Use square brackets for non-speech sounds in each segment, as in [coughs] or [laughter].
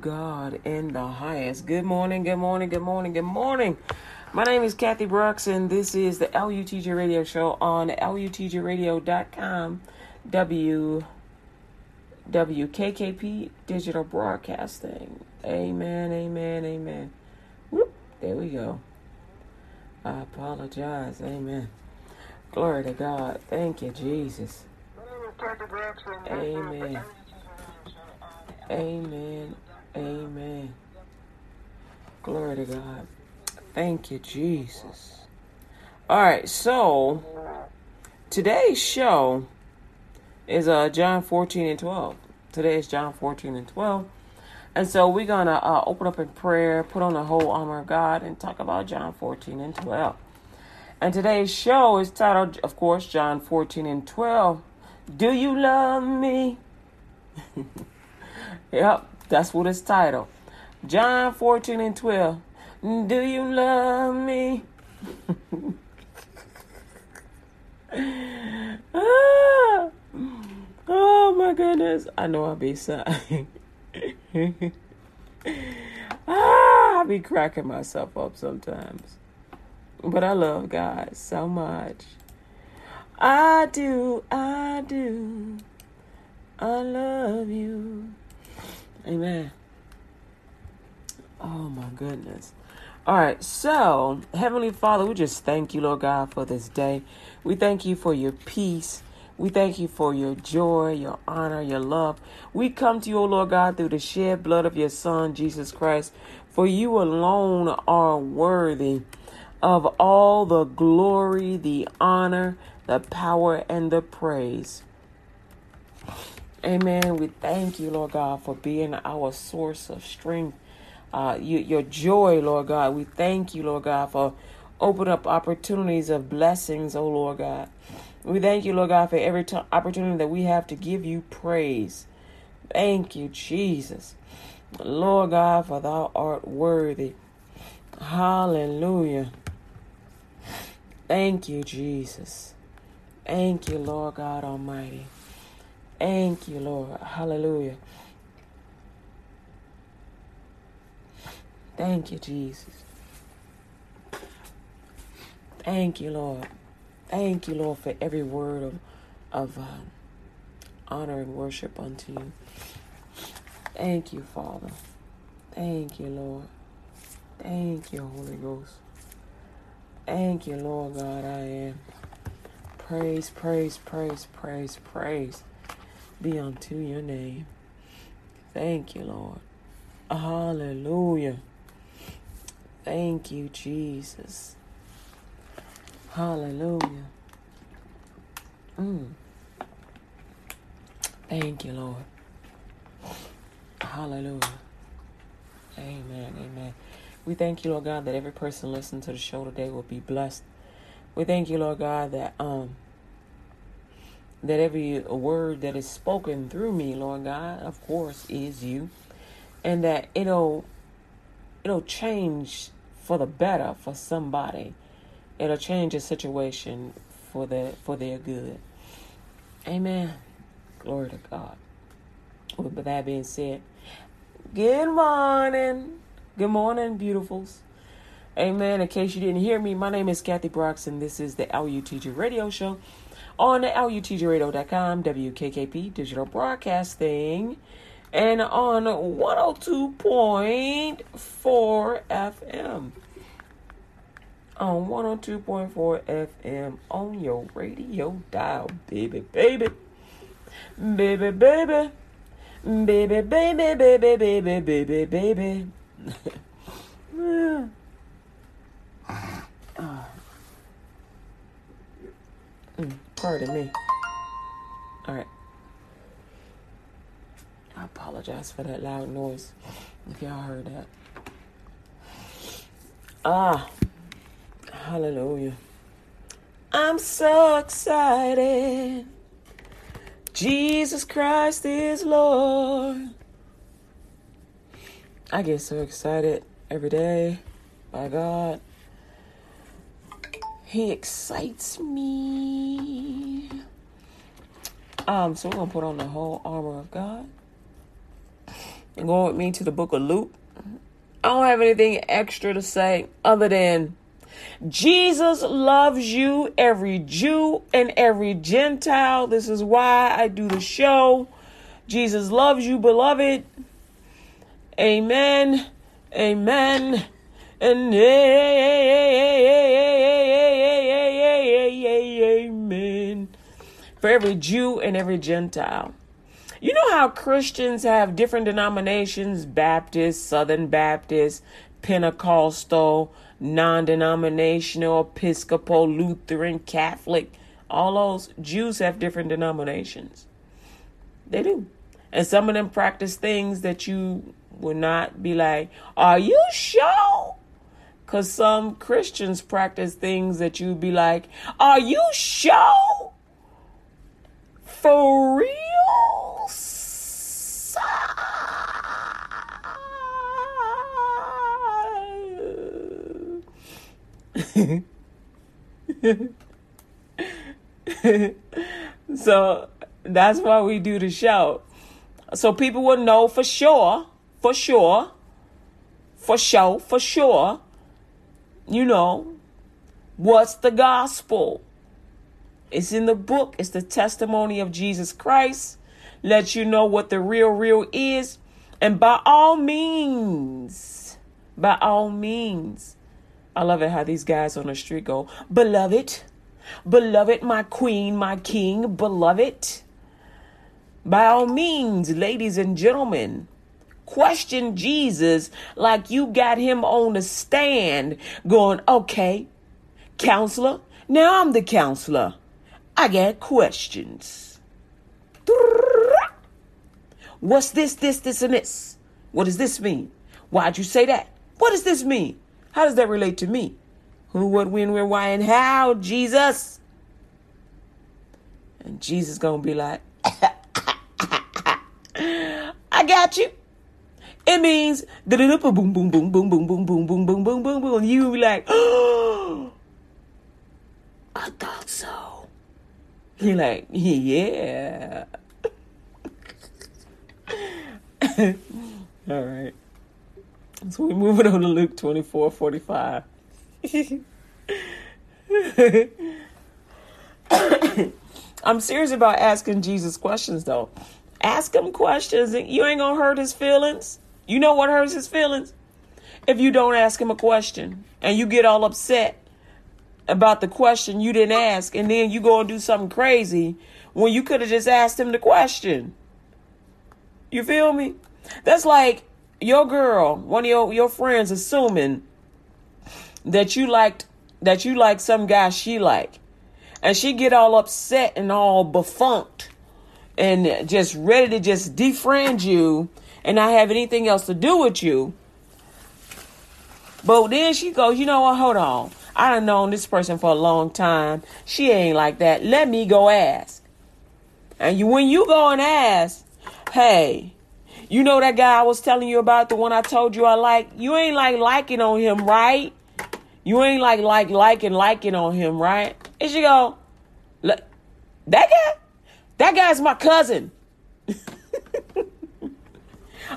God in the highest. Good morning, good morning, good morning, good morning. My name is Kathy Brooks, and this is the LUTG Radio Show on LUTGRadio.com, W WKKP Digital Broadcasting. Amen, amen, amen. Whoop, there we go. I apologize. Amen. Glory to God. Thank you, Jesus. Amen. Amen. Amen. Glory to God. Thank you, Jesus. All right, so today's show is uh John 14 and 12. Today is John 14 and 12. And so we're going to uh, open up in prayer, put on the whole armor of God, and talk about John 14 and 12. And today's show is titled, of course, John 14 and 12. Do you love me? [laughs] yep, that's what it's titled. John 14 and 12. Do you love me? [laughs] ah, oh my goodness. I know I'll be sad. [laughs] ah, I be cracking myself up sometimes. But I love God so much. I do, I do. I love you. Amen. Oh my goodness. All right, so Heavenly Father, we just thank you, Lord God, for this day. We thank you for your peace. We thank you for your joy, your honor, your love. We come to you, O Lord God, through the shed blood of your Son, Jesus Christ, for you alone are worthy of all the glory, the honor, the power, and the praise. Amen. We thank you, Lord God, for being our source of strength uh, you, your joy, Lord God. We thank you, Lord God, for open up opportunities of blessings, oh Lord God. We thank you, Lord God, for every t- opportunity that we have to give you praise. Thank you, Jesus. Lord God, for thou art worthy. Hallelujah. Thank you, Jesus. Thank you, Lord God Almighty. Thank you, Lord. Hallelujah. Thank you, Jesus. Thank you, Lord. Thank you, Lord, for every word of, of um, honor and worship unto you. Thank you, Father. Thank you, Lord. Thank you, Holy Ghost. Thank you, Lord God, I am. Praise, praise, praise, praise, praise be unto your name. Thank you, Lord. Hallelujah. Thank you, Jesus. Hallelujah. Mm. Thank you, Lord. Hallelujah. Amen. Amen. We thank you, Lord God, that every person listening to the show today will be blessed. We thank you, Lord God, that um that every word that is spoken through me, Lord God, of course, is you. And that it'll it'll change for the better for somebody. It'll change a situation for the for their good. Amen. Glory to God. With that being said, good morning. Good morning, beautifuls. Amen. In case you didn't hear me, my name is Kathy Brooks, and this is the LUTG Radio Show on LUTGRadio.com, WKKP Digital Broadcasting, and on 102.4 FM. On 102.4 FM on your radio dial, baby, baby. Baby, baby. Baby, baby, baby, baby, baby, baby. [laughs] yeah. uh. mm, pardon me. All right. I apologize for that loud noise if y'all heard that. Ah, hallelujah. I'm so excited. Jesus Christ is Lord. I get so excited every day by God. He excites me. Um, so we're gonna put on the whole armor of God. and going with me to the book of Luke. I don't have anything extra to say other than Jesus loves you, every Jew and every Gentile. This is why I do the show. Jesus loves you, beloved. Amen. Amen. And amen. For every Jew and every Gentile. You know how Christians have different denominations Baptist, Southern Baptist, Pentecostal, non denominational, Episcopal, Lutheran, Catholic. All those Jews have different denominations. They do. And some of them practice things that you would not be like, Are you sure? Because some Christians practice things that you'd be like, Are you sure? [laughs] so that's why we do the show. So people will know for sure, for sure, for sure, for sure, you know, what's the gospel. It's in the book, it's the testimony of Jesus Christ. Let you know what the real, real is. And by all means, by all means, I love it how these guys on the street go, Beloved, beloved, my queen, my king, beloved. By all means, ladies and gentlemen, question Jesus like you got him on the stand going, okay, counselor, now I'm the counselor. I got questions. What's this, this, this, and this? What does this mean? Why'd you say that? What does this mean? How does that relate to me? Who, what, when, where, why, and how, Jesus? And Jesus gonna be like, I got you. It means boom, boom, boom, boom, boom, boom, boom, boom, boom, boom, boom, boom, boom. You be like, oh, I thought so. He like, yeah. All right. So we're moving on to Luke 24 45. [laughs] I'm serious about asking Jesus questions though. Ask him questions and you ain't gonna hurt his feelings. You know what hurts his feelings? If you don't ask him a question and you get all upset about the question you didn't ask and then you go and do something crazy when you could have just asked him the question. You feel me? That's like your girl, one of your, your friends assuming that you liked that you like some guy she like. And she get all upset and all befunked and just ready to just defriend you and not have anything else to do with you. But then she goes, you know what, hold on. I done known this person for a long time. She ain't like that. Let me go ask. And you when you go and ask, hey, you know that guy I was telling you about, the one I told you I like? You ain't like liking on him, right? You ain't like like liking liking on him, right? And she go, look, that guy, that guy's my cousin. [laughs]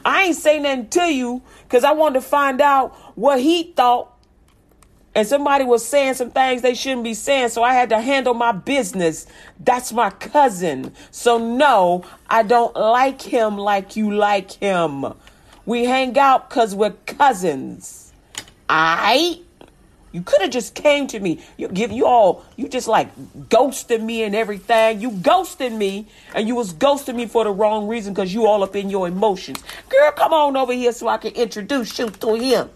I ain't say nothing to you because I wanted to find out what he thought. And somebody was saying some things they shouldn't be saying, so I had to handle my business. That's my cousin. So no, I don't like him like you like him. We hang out because we're cousins. I you could have just came to me. You give you all you just like ghosting me and everything. You ghosting me and you was ghosting me for the wrong reason because you all up in your emotions. Girl, come on over here so I can introduce you to him.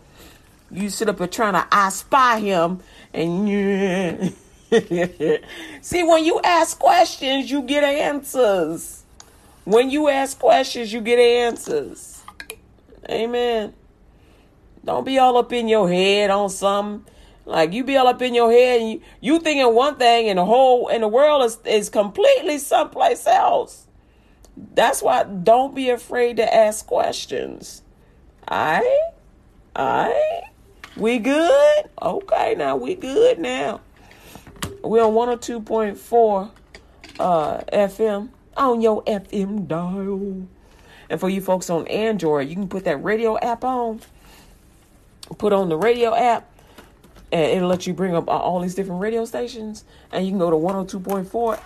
You sit up and trying to I spy him and you [laughs] see when you ask questions, you get answers. When you ask questions, you get answers. Amen. Don't be all up in your head on something. Like you be all up in your head and you, you thinking one thing and the whole and the world is, is completely someplace else. That's why don't be afraid to ask questions. I I we good? Okay, now we good now. We're on 102.4 uh FM on your FM dial. And for you folks on Android, you can put that radio app on. Put on the radio app, and it'll let you bring up all these different radio stations. And you can go to 102.4.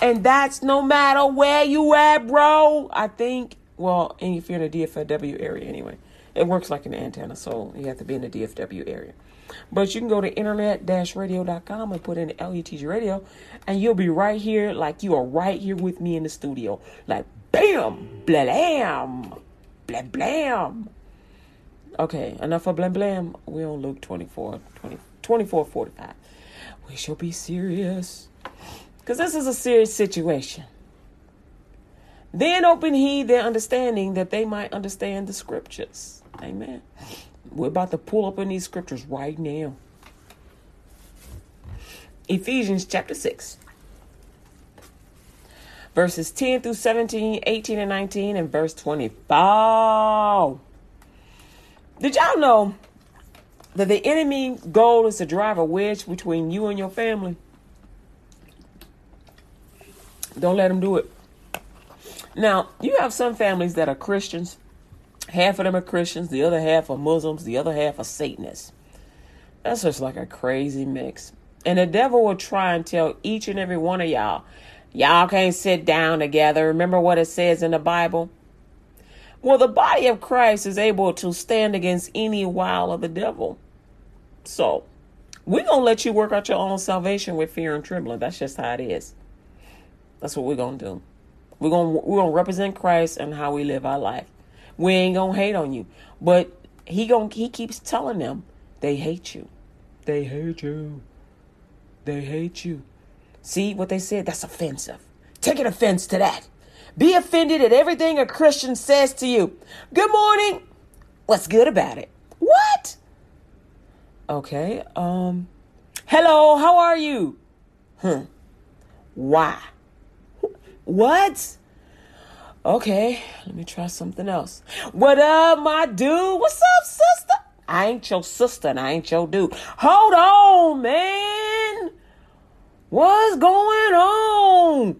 And that's no matter where you at, bro. I think, well, and if you're in the DFW area anyway. It works like an antenna, so you have to be in the DFW area. But you can go to internet-radio.com and put in LUTG radio, and you'll be right here, like you are right here with me in the studio. Like, bam, blam, blam, blam. Okay, enough of blam, blam. We're on Luke 24, 20, 24, 45. We shall be serious. Because this is a serious situation. Then open he their understanding that they might understand the scriptures. Amen. We're about to pull up in these scriptures right now. Ephesians chapter 6, verses 10 through 17, 18 and 19, and verse 25. Did y'all know that the enemy goal is to drive a wedge between you and your family? Don't let him do it. Now, you have some families that are Christians Half of them are Christians, the other half are Muslims, the other half are Satanists. That's just like a crazy mix. And the devil will try and tell each and every one of y'all, y'all can't sit down together. Remember what it says in the Bible? Well, the body of Christ is able to stand against any wile of the devil. So, we're going to let you work out your own salvation with fear and trembling. That's just how it is. That's what we're going to do. We're going to, we're going to represent Christ and how we live our life. We ain't gonna hate on you. But he gonna he keeps telling them they hate you. They hate you. They hate you. See what they said? That's offensive. Take an offense to that. Be offended at everything a Christian says to you. Good morning. What's good about it? What? Okay. Um Hello, how are you? Hmm. Why? [laughs] What? Okay, let me try something else. What up, my dude? What's up, sister? I ain't your sister and I ain't your dude. Hold on, man. What's going on?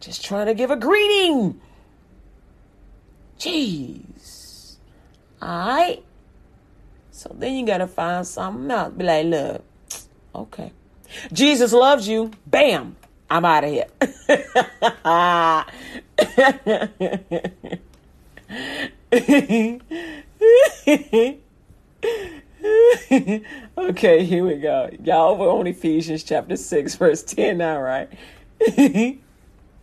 Just trying to give a greeting. Jeez. Alright. So then you gotta find something else. Be like, look, okay. Jesus loves you. Bam. I'm out of here. okay, here we go. Y'all, we're on Ephesians chapter 6, verse 10 now, right? [laughs]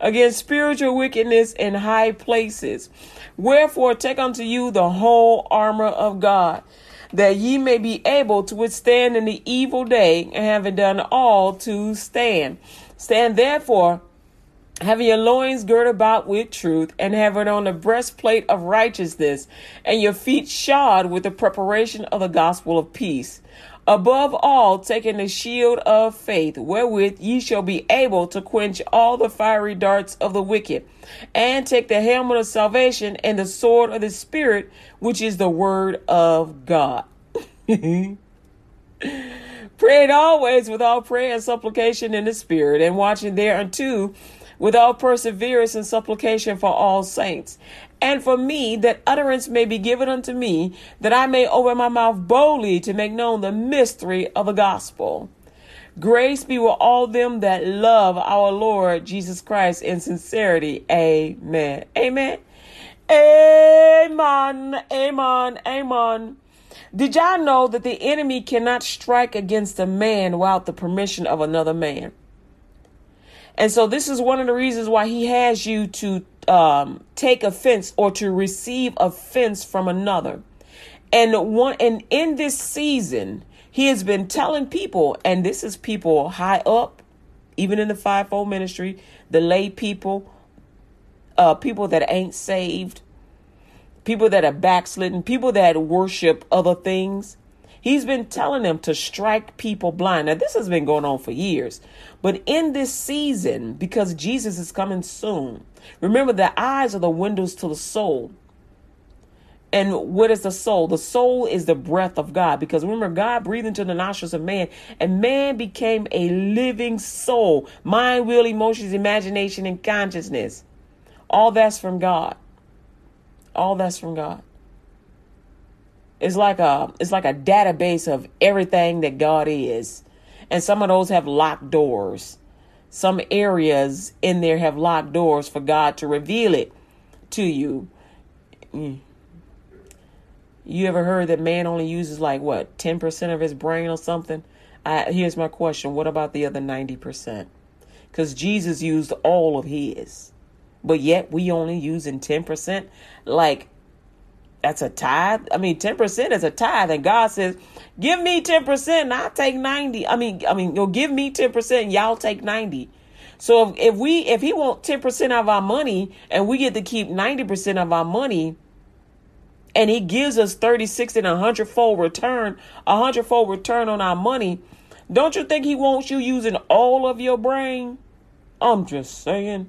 against spiritual wickedness in high places. Wherefore take unto you the whole armor of God, that ye may be able to withstand in the evil day, and having done all to stand. Stand therefore having your loins girt about with truth, and having on the breastplate of righteousness, and your feet shod with the preparation of the gospel of peace. Above all, taking the shield of faith, wherewith ye shall be able to quench all the fiery darts of the wicked, and take the helmet of salvation and the sword of the Spirit, which is the word of God. [laughs] Praying always with all prayer and supplication in the Spirit, and watching thereunto with all perseverance and supplication for all saints. And for me, that utterance may be given unto me, that I may open my mouth boldly to make known the mystery of the gospel. Grace be with all them that love our Lord Jesus Christ in sincerity. Amen. Amen. Amen. Amen. Amen. Did y'all know that the enemy cannot strike against a man without the permission of another man? And so this is one of the reasons why he has you to um, take offense or to receive offense from another. And one and in this season, he has been telling people, and this is people high up, even in the fivefold ministry, the lay people, uh, people that ain't saved, people that are backslidden, people that worship other things. He's been telling them to strike people blind. Now, this has been going on for years. But in this season, because Jesus is coming soon, remember the eyes are the windows to the soul. And what is the soul? The soul is the breath of God. Because remember, God breathed into the nostrils of man, and man became a living soul mind, will, emotions, imagination, and consciousness. All that's from God. All that's from God. It's like a it's like a database of everything that God is. And some of those have locked doors. Some areas in there have locked doors for God to reveal it to you. Mm. You ever heard that man only uses like what, 10% of his brain or something? I, here's my question What about the other 90%? Because Jesus used all of his, but yet we only using 10%. Like, that's a tithe. I mean, 10% is a tithe. And God says, give me 10% and I'll take 90. I mean, I mean, you'll give me 10% and y'all take 90. So if, if we, if he want 10% of our money and we get to keep 90% of our money, and he gives us 36 and a hundredfold return, a hundredfold return on our money. Don't you think he wants you using all of your brain? I'm just saying.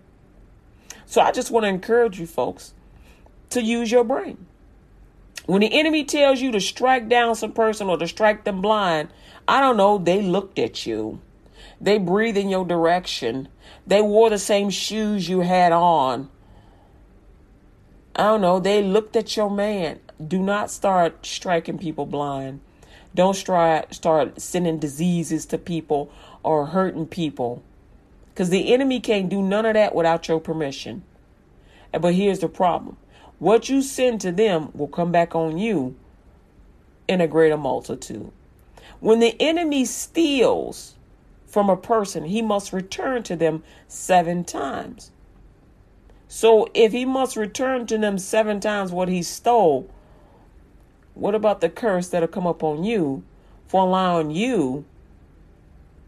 So I just want to encourage you folks to use your brain. When the enemy tells you to strike down some person or to strike them blind, I don't know, they looked at you. They breathed in your direction. They wore the same shoes you had on. I don't know, they looked at your man. Do not start striking people blind. Don't start start sending diseases to people or hurting people. Cuz the enemy can't do none of that without your permission. But here's the problem. What you send to them will come back on you in a greater multitude. When the enemy steals from a person, he must return to them 7 times. So if he must return to them seven times what he stole, what about the curse that'll come upon you for allowing you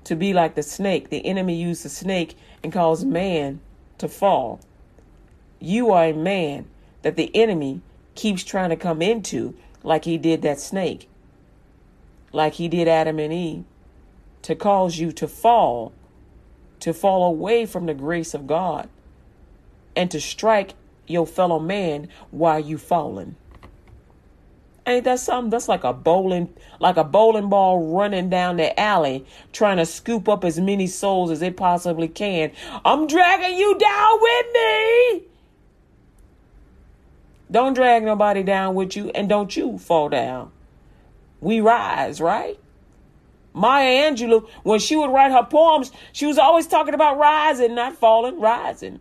to be like the snake? The enemy used the snake and caused man to fall. You are a man that the enemy keeps trying to come into, like he did that snake, like he did Adam and Eve, to cause you to fall, to fall away from the grace of God and to strike your fellow man while you falling. Ain't that something? That's like a bowling, like a bowling ball running down the alley, trying to scoop up as many souls as it possibly can. I'm dragging you down with me. Don't drag nobody down with you, and don't you fall down. We rise, right? Maya Angelou, when she would write her poems, she was always talking about rising, not falling, rising.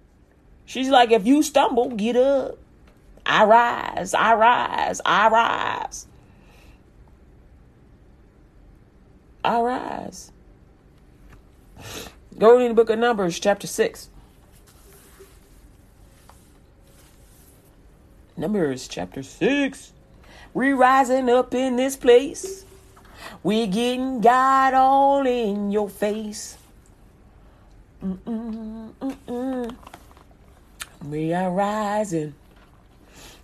She's like, if you stumble, get up. I rise, I rise, I rise. I rise. Go in the book of Numbers, chapter 6. Numbers, chapter 6. We rising up in this place. We getting God all in your face. Mm-mm, mm-mm. We are rising,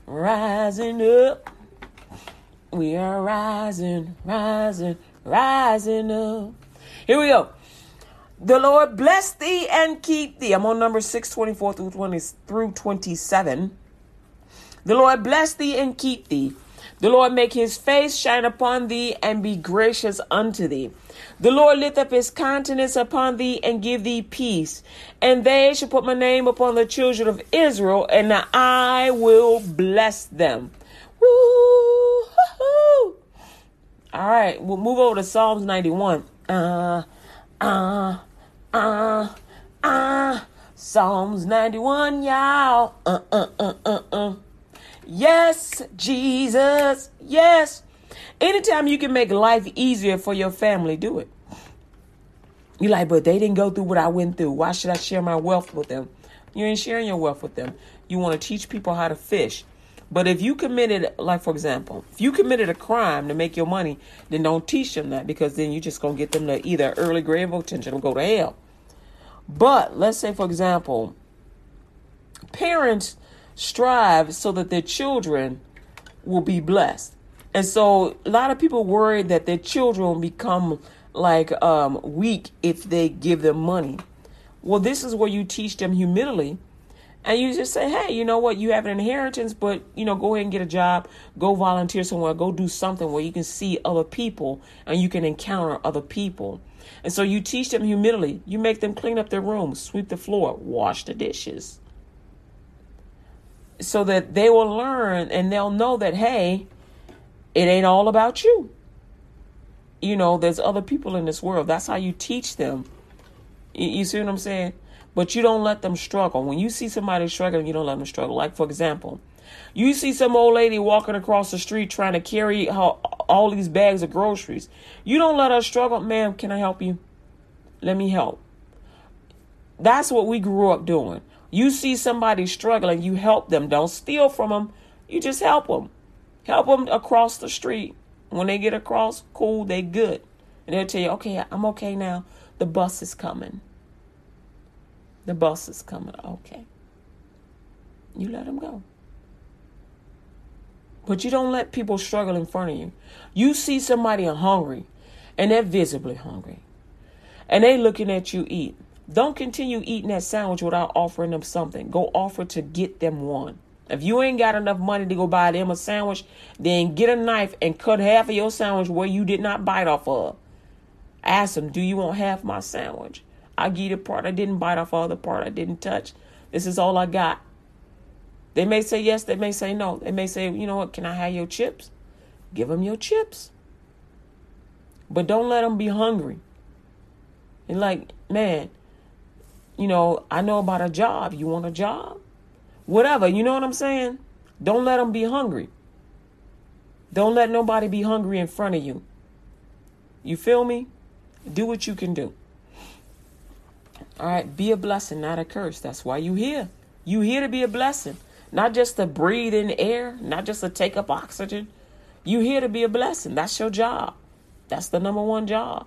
rising up. We are rising, rising, rising up. Here we go. The Lord bless thee and keep thee. I'm on number 624 through 20 through 27. The Lord bless thee and keep thee. The Lord make his face shine upon thee and be gracious unto thee. The Lord lift up his countenance upon thee and give thee peace. And they shall put my name upon the children of Israel, and I will bless them. Woo! All right, we'll move over to Psalms 91. Uh, uh, uh, uh. Psalms 91, y'all. Uh, uh, uh, uh, uh. Yes, Jesus. Yes. Anytime you can make life easier for your family, do it. You're like, but they didn't go through what I went through. Why should I share my wealth with them? You ain't sharing your wealth with them. You want to teach people how to fish. But if you committed, like for example, if you committed a crime to make your money, then don't teach them that because then you're just going to get them to either early grave or attention or go to hell. But let's say, for example, parents strive so that their children will be blessed. And so a lot of people worry that their children become like um, weak if they give them money. Well, this is where you teach them humility. And you just say, hey, you know what? You have an inheritance, but, you know, go ahead and get a job. Go volunteer somewhere. Go do something where you can see other people and you can encounter other people. And so you teach them humility. You make them clean up their room, sweep the floor, wash the dishes. So that they will learn and they'll know that, hey, it ain't all about you. You know, there's other people in this world. That's how you teach them. You see what I'm saying? But you don't let them struggle. When you see somebody struggling, you don't let them struggle. Like, for example, you see some old lady walking across the street trying to carry her, all these bags of groceries. You don't let her struggle. Ma'am, can I help you? Let me help. That's what we grew up doing. You see somebody struggling, you help them. Don't steal from them. You just help them. Help them across the street. When they get across, cool, they good. And they'll tell you, okay, I'm okay now. The bus is coming. The bus is coming. Okay. You let them go. But you don't let people struggle in front of you. You see somebody hungry and they're visibly hungry and they looking at you eat. Don't continue eating that sandwich without offering them something. Go offer to get them one. If you ain't got enough money to go buy them a sandwich, then get a knife and cut half of your sandwich where you did not bite off of. Ask them, do you want half my sandwich? I give you the part I didn't bite off of, the part I didn't touch. This is all I got. They may say yes, they may say no. They may say, you know what, can I have your chips? Give them your chips. But don't let them be hungry. And like, man, you know, I know about a job. You want a job? Whatever. You know what I'm saying? Don't let them be hungry. Don't let nobody be hungry in front of you. You feel me? Do what you can do. All right, be a blessing, not a curse. That's why you here. You here to be a blessing, not just to breathe in air, not just to take up oxygen. You here to be a blessing. That's your job. That's the number one job.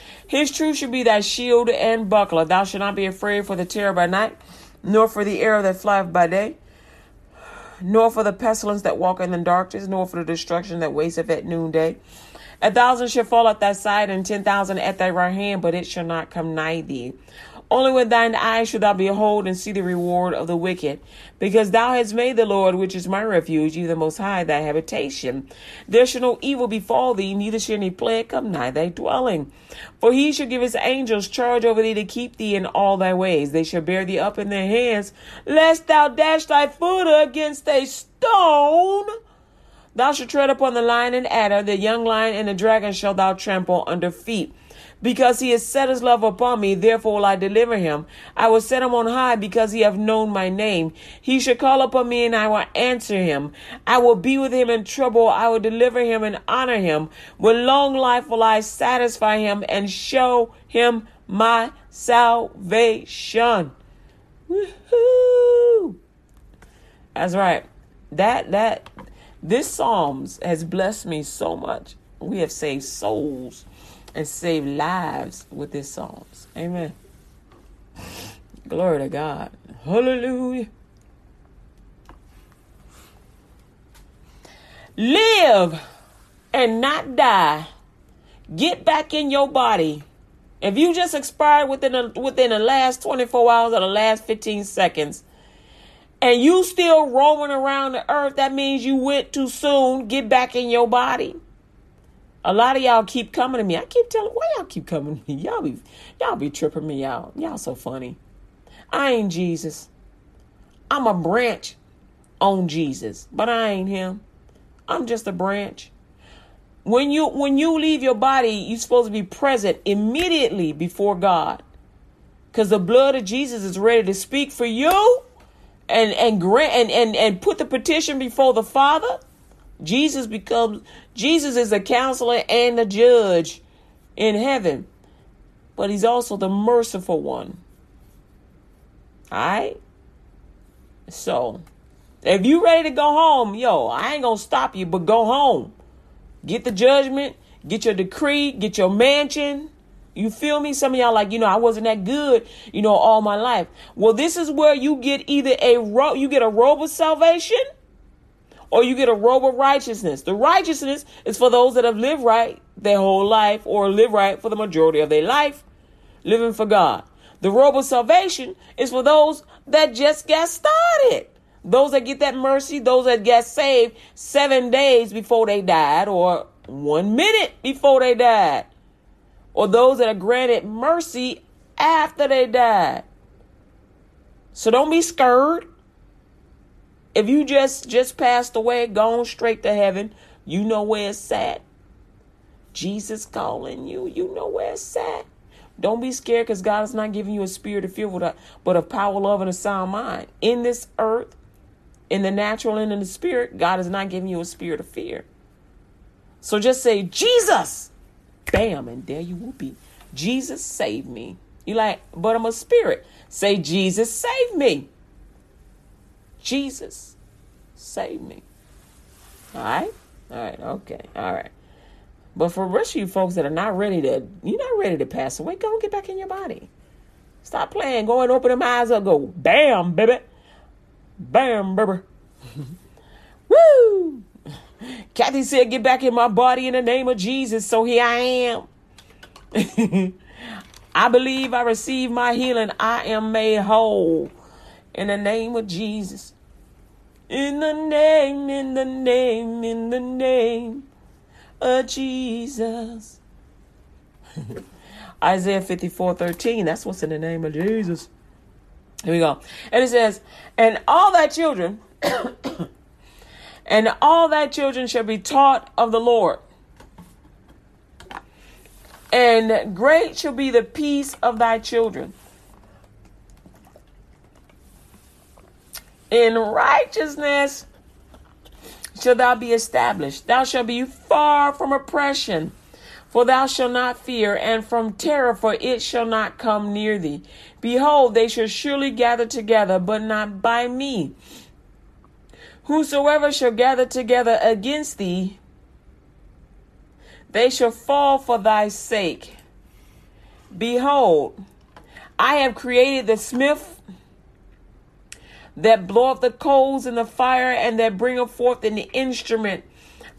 His truth should be thy shield and buckler. Thou shalt not be afraid for the terror by night, nor for the arrow that flieth by day, nor for the pestilence that walketh in the darkness, nor for the destruction that wasteth at noonday. A thousand shall fall at thy side, and ten thousand at thy right hand, but it shall not come nigh thee. Only with thine eyes shalt thou behold and see the reward of the wicked, because thou hast made the Lord, which is my refuge, even the Most High, thy habitation. There shall no evil befall thee, neither shall any plague come nigh thy dwelling. For he shall give his angels charge over thee to keep thee in all thy ways. They shall bear thee up in their hands, lest thou dash thy foot against a stone. Thou shalt tread upon the lion and adder, the young lion and the dragon shall thou trample under feet. Because he has set his love upon me, therefore will I deliver him. I will set him on high because he hath known my name. He shall call upon me and I will answer him. I will be with him in trouble. I will deliver him and honor him. With long life will I satisfy him and show him my salvation. Woo-hoo. That's right. That that this Psalms has blessed me so much. We have saved souls and save lives with his songs. Amen. Glory to God. Hallelujah. Live and not die. Get back in your body. If you just expired within the, within the last 24 hours or the last 15 seconds, and you still roaming around the earth, that means you went too soon. Get back in your body. A lot of y'all keep coming to me. I keep telling why y'all keep coming to me. Y'all be y'all be tripping me out. Y'all so funny. I ain't Jesus. I'm a branch on Jesus, but I ain't him. I'm just a branch. When you when you leave your body, you're supposed to be present immediately before God. Cuz the blood of Jesus is ready to speak for you and and grant and, and and put the petition before the Father Jesus becomes Jesus is a counselor and a judge in heaven, but he's also the merciful one. All right? So, if you ready to go home, yo, I ain't going to stop you, but go home. Get the judgment, get your decree, get your mansion. You feel me? Some of y'all like, you know, I wasn't that good, you know, all my life. Well, this is where you get either a robe, you get a robe of salvation or you get a robe of righteousness. The righteousness is for those that have lived right their whole life or live right for the majority of their life, living for God. The robe of salvation is for those that just got started. Those that get that mercy, those that get saved seven days before they died, or one minute before they died, or those that are granted mercy after they died. So don't be scared. If you just just passed away, gone straight to heaven, you know where it's at. Jesus calling you, you know where it's at. Don't be scared because God is not giving you a spirit of fear, but a power, love, and a sound mind. In this earth, in the natural and in the spirit, God is not giving you a spirit of fear. So just say, Jesus, bam, and there you will be. Jesus, save me. You like, but I'm a spirit. Say, Jesus, save me. Jesus, save me. All right? All right, okay, all right. But for the rest of you folks that are not ready to, you're not ready to pass away, go get back in your body. Stop playing. Go and open them eyes up. Go, bam, baby. Bam, baby. [laughs] Woo! Kathy said, get back in my body in the name of Jesus. So here I am. [laughs] I believe I receive my healing. I am made whole in the name of Jesus. In the name, in the name, in the name of Jesus. [laughs] Isaiah 54 13. That's what's in the name of Jesus. Here we go. And it says, And all thy children, [coughs] and all thy children shall be taught of the Lord. And great shall be the peace of thy children. In righteousness shall thou be established. Thou shalt be far from oppression, for thou shalt not fear, and from terror, for it shall not come near thee. Behold, they shall surely gather together, but not by me. Whosoever shall gather together against thee, they shall fall for thy sake. Behold, I have created the smith that bloweth the coals in the fire and that bringeth forth an instrument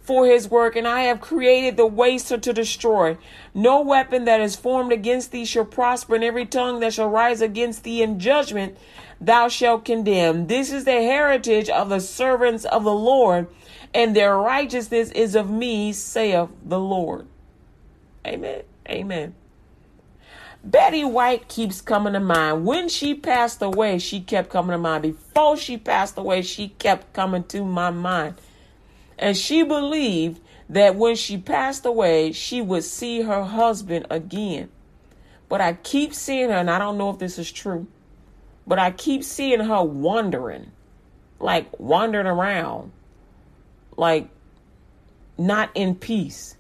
for his work, and I have created the waster to destroy. No weapon that is formed against thee shall prosper, and every tongue that shall rise against thee in judgment thou shalt condemn. This is the heritage of the servants of the Lord, and their righteousness is of me, saith the Lord. Amen. Amen. Betty White keeps coming to mind. When she passed away, she kept coming to mind. Before she passed away, she kept coming to my mind. And she believed that when she passed away, she would see her husband again. But I keep seeing her, and I don't know if this is true, but I keep seeing her wandering, like wandering around, like not in peace.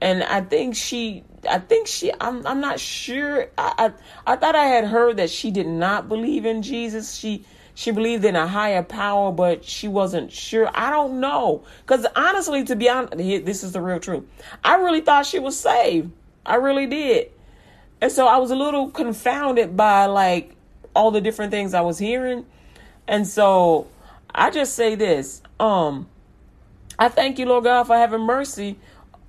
And I think she I think she I'm I'm not sure. I, I I thought I had heard that she did not believe in Jesus. She she believed in a higher power, but she wasn't sure. I don't know. Cause honestly, to be honest, this is the real truth. I really thought she was saved. I really did. And so I was a little confounded by like all the different things I was hearing. And so I just say this. Um I thank you, Lord God, for having mercy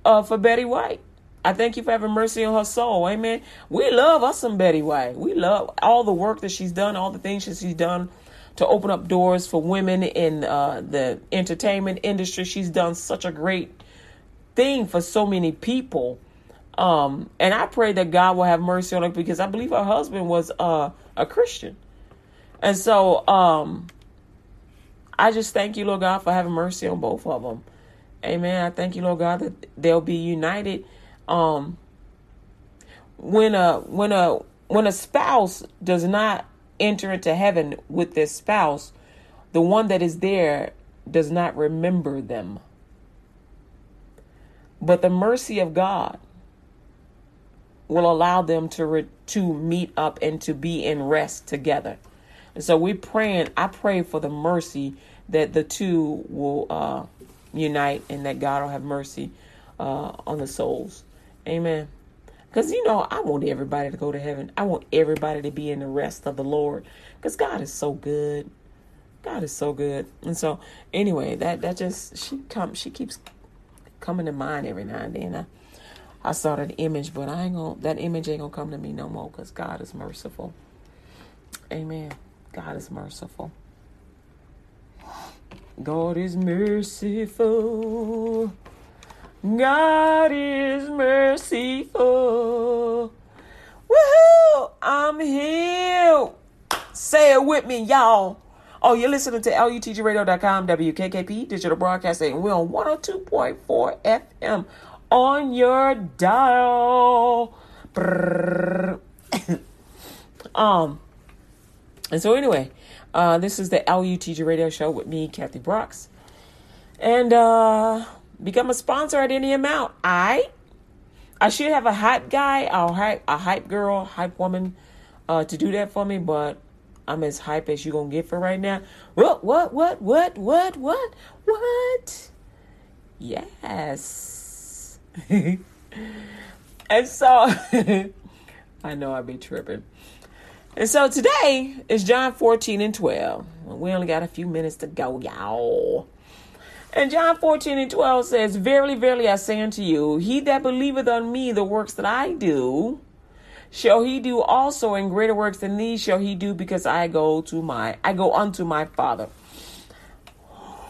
uh, for Betty White. I thank you for having mercy on her soul. Amen. We love us some Betty White. We love all the work that she's done, all the things that she's done to open up doors for women in uh, the entertainment industry. She's done such a great thing for so many people. Um, and I pray that God will have mercy on her because I believe her husband was uh, a Christian. And so um, I just thank you, Lord God, for having mercy on both of them. Amen. I thank you, Lord God, that they'll be united um when a when a when a spouse does not enter into heaven with their spouse, the one that is there does not remember them. But the mercy of God will allow them to re- to meet up and to be in rest together. And so we're praying. I pray for the mercy that the two will uh, unite and that God will have mercy uh, on the souls. Amen. Because, you know, I want everybody to go to heaven. I want everybody to be in the rest of the Lord. Because God is so good. God is so good. And so, anyway, that, that just, she come, she keeps coming to mind every now and then. I, I saw that image, but I ain't gonna, that image ain't gonna come to me no more because God is merciful. Amen. God is merciful. God is merciful. God is merciful. Woohoo! I'm healed. Say it with me, y'all. Oh, you're listening to LUTGRadio.com, WKKP Digital Broadcasting. We're on 102.4 FM on your dial. [coughs] um, and so anyway, uh, this is the LUTG Radio Show with me, Kathy Brooks. And uh, become a sponsor at any amount. I I should have a hype guy or hype, a hype girl, hype woman uh, to do that for me, but I'm as hype as you gonna get for right now. What what what what what what what? Yes. [laughs] and so [laughs] I know I'd be tripping. And so today is John 14 and 12. We only got a few minutes to go, y'all. And John 14 and 12 says, Verily, verily, I say unto you, he that believeth on me, the works that I do, shall he do also, and greater works than these shall he do, because I go to my, I go unto my Father.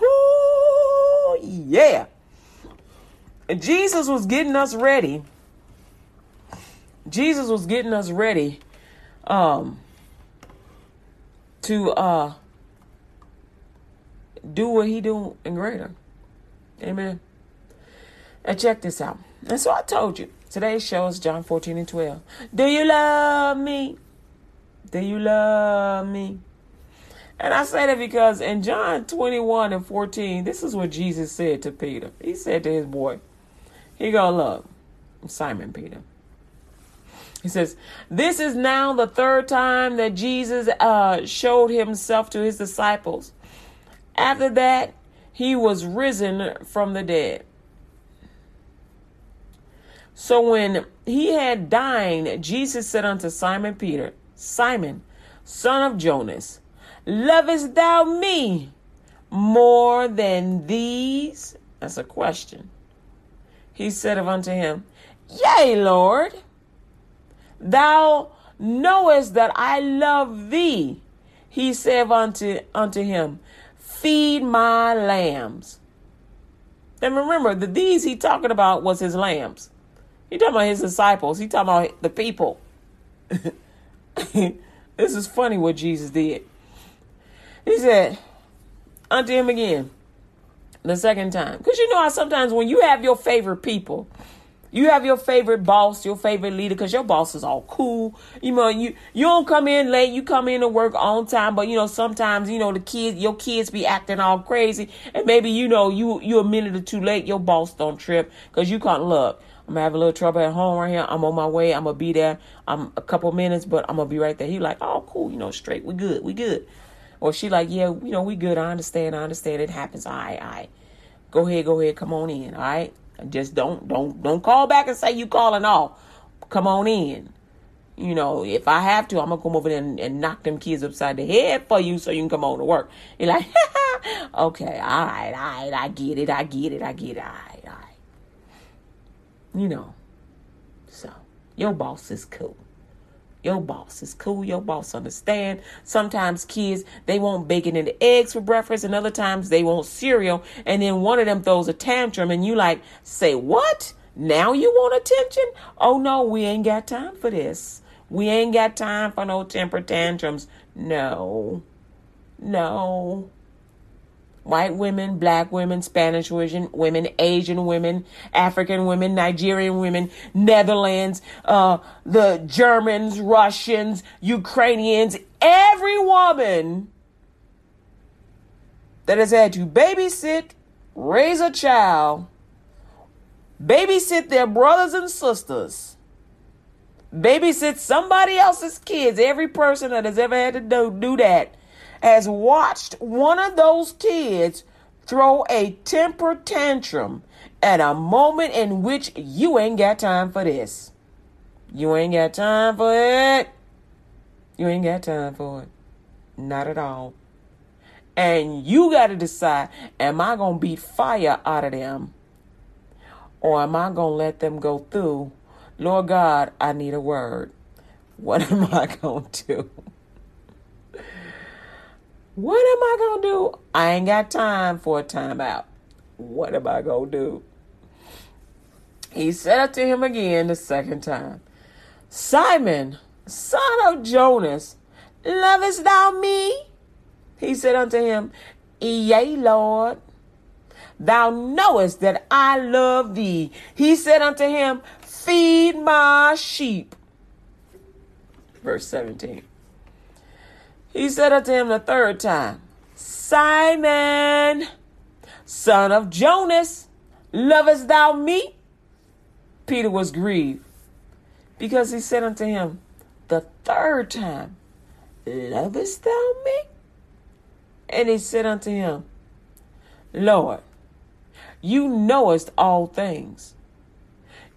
Ooh, yeah. Jesus was getting us ready. Jesus was getting us ready um to uh do what he do in greater. Amen. And check this out. And so I told you, today's show is John 14 and 12. Do you love me? Do you love me? And I say that because in John 21 and 14, this is what Jesus said to Peter. He said to his boy, he gonna love Simon Peter. He says, This is now the third time that Jesus uh, showed himself to his disciples. After that, he was risen from the dead. So when he had dined, Jesus said unto Simon Peter, Simon, son of Jonas, lovest thou me more than these? That's a question. He said unto him, Yea, Lord. Thou knowest that I love thee. He said unto, unto him, Feed my lambs. And remember, the these he talking about was his lambs. He talking about his disciples. He talking about the people. [laughs] this is funny what Jesus did. He said unto him again the second time. Because you know how sometimes when you have your favorite people, you have your favorite boss, your favorite leader, because your boss is all cool. You know, you you don't come in late, you come in to work on time, but you know, sometimes, you know, the kids your kids be acting all crazy. And maybe, you know, you you a minute or two late, your boss don't trip because you can't look. I'm have a little trouble at home right here. I'm on my way. I'm gonna be there. I'm a couple minutes, but I'm gonna be right there. He like, oh cool, you know, straight, we good, we good. Or she like, yeah, you know, we good. I understand, I understand. It happens. All right, all right. Go ahead, go ahead, come on in, all right? Just don't don't don't call back and say you calling off. Come on in. You know, if I have to, I'm gonna come over there and, and knock them kids upside the head for you so you can come on to work. You're like, [laughs] okay, all right, all right, I get it, I get it, I get it, all right, all right. You know, so your boss is cool. Your boss is cool. Your boss understand. Sometimes kids they want bacon and eggs for breakfast, and other times they want cereal. And then one of them throws a tantrum, and you like say, "What? Now you want attention? Oh no, we ain't got time for this. We ain't got time for no temper tantrums. No, no." White women, black women, Spanish women, Asian women, African women, Nigerian women, Netherlands, uh, the Germans, Russians, Ukrainians, every woman that has had to babysit, raise a child, babysit their brothers and sisters, babysit somebody else's kids. Every person that has ever had to do, do that has watched one of those kids throw a temper tantrum at a moment in which you ain't got time for this. You ain't got time for it. You ain't got time for it. Not at all. And you got to decide am I going to beat fire out of them? Or am I going to let them go through? Lord God, I need a word. What am I going to do? What am I going to do? I ain't got time for a timeout. What am I going to do? He said unto him again the second time, Simon, son of Jonas, lovest thou me? He said unto him, Yea, Lord. Thou knowest that I love thee. He said unto him, Feed my sheep. Verse 17. He said unto him the third time, Simon, son of Jonas, lovest thou me? Peter was grieved because he said unto him the third time, Lovest thou me? And he said unto him, Lord, you knowest all things.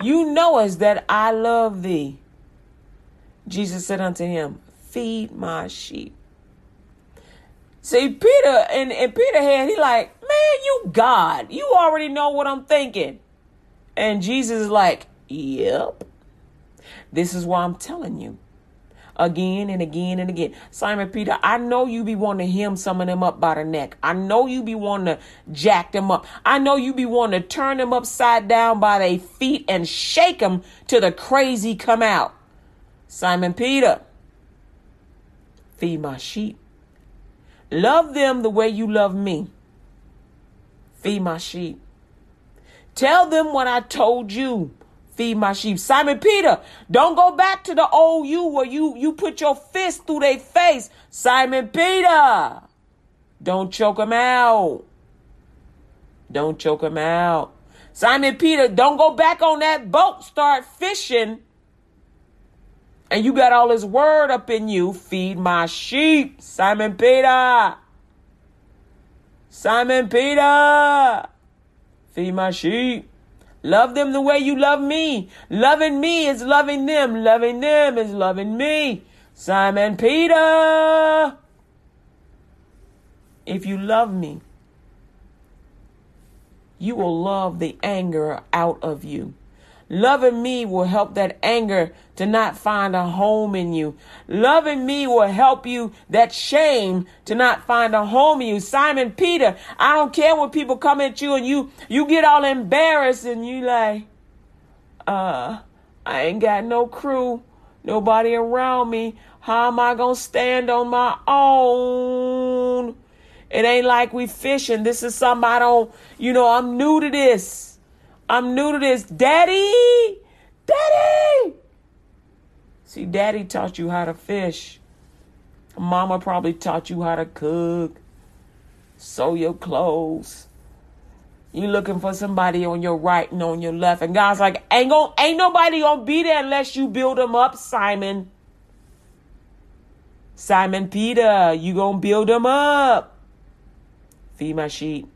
You knowest that I love thee. Jesus said unto him, Feed my sheep. See, Peter and, and Peter had, he like, man, you God. You already know what I'm thinking. And Jesus is like, Yep. This is why I'm telling you again and again and again. Simon Peter, I know you be wanting to hem some of them up by the neck. I know you be wanting to jack them up. I know you be wanting to turn them upside down by their feet and shake them till the crazy come out. Simon Peter, feed my sheep. Love them the way you love me. Feed my sheep. Tell them what I told you feed my sheep. Simon Peter, don't go back to the old you where you, you put your fist through their face. Simon Peter, don't choke them out. Don't choke them out. Simon Peter, don't go back on that boat, start fishing. And you got all this word up in you. Feed my sheep. Simon Peter. Simon Peter. Feed my sheep. Love them the way you love me. Loving me is loving them. Loving them is loving me. Simon Peter. If you love me, you will love the anger out of you. Loving me will help that anger to not find a home in you. Loving me will help you that shame to not find a home in you. Simon Peter, I don't care when people come at you and you you get all embarrassed and you like, uh, I ain't got no crew, nobody around me. How am I gonna stand on my own? It ain't like we fishing. This is something I don't, you know, I'm new to this. I'm new to this. Daddy! Daddy! See, daddy taught you how to fish. Mama probably taught you how to cook, sew your clothes. You looking for somebody on your right and on your left, and God's like, ain't going ain't nobody gonna be there unless you build them up, Simon. Simon Peter, you gonna build them up. Feed my sheep.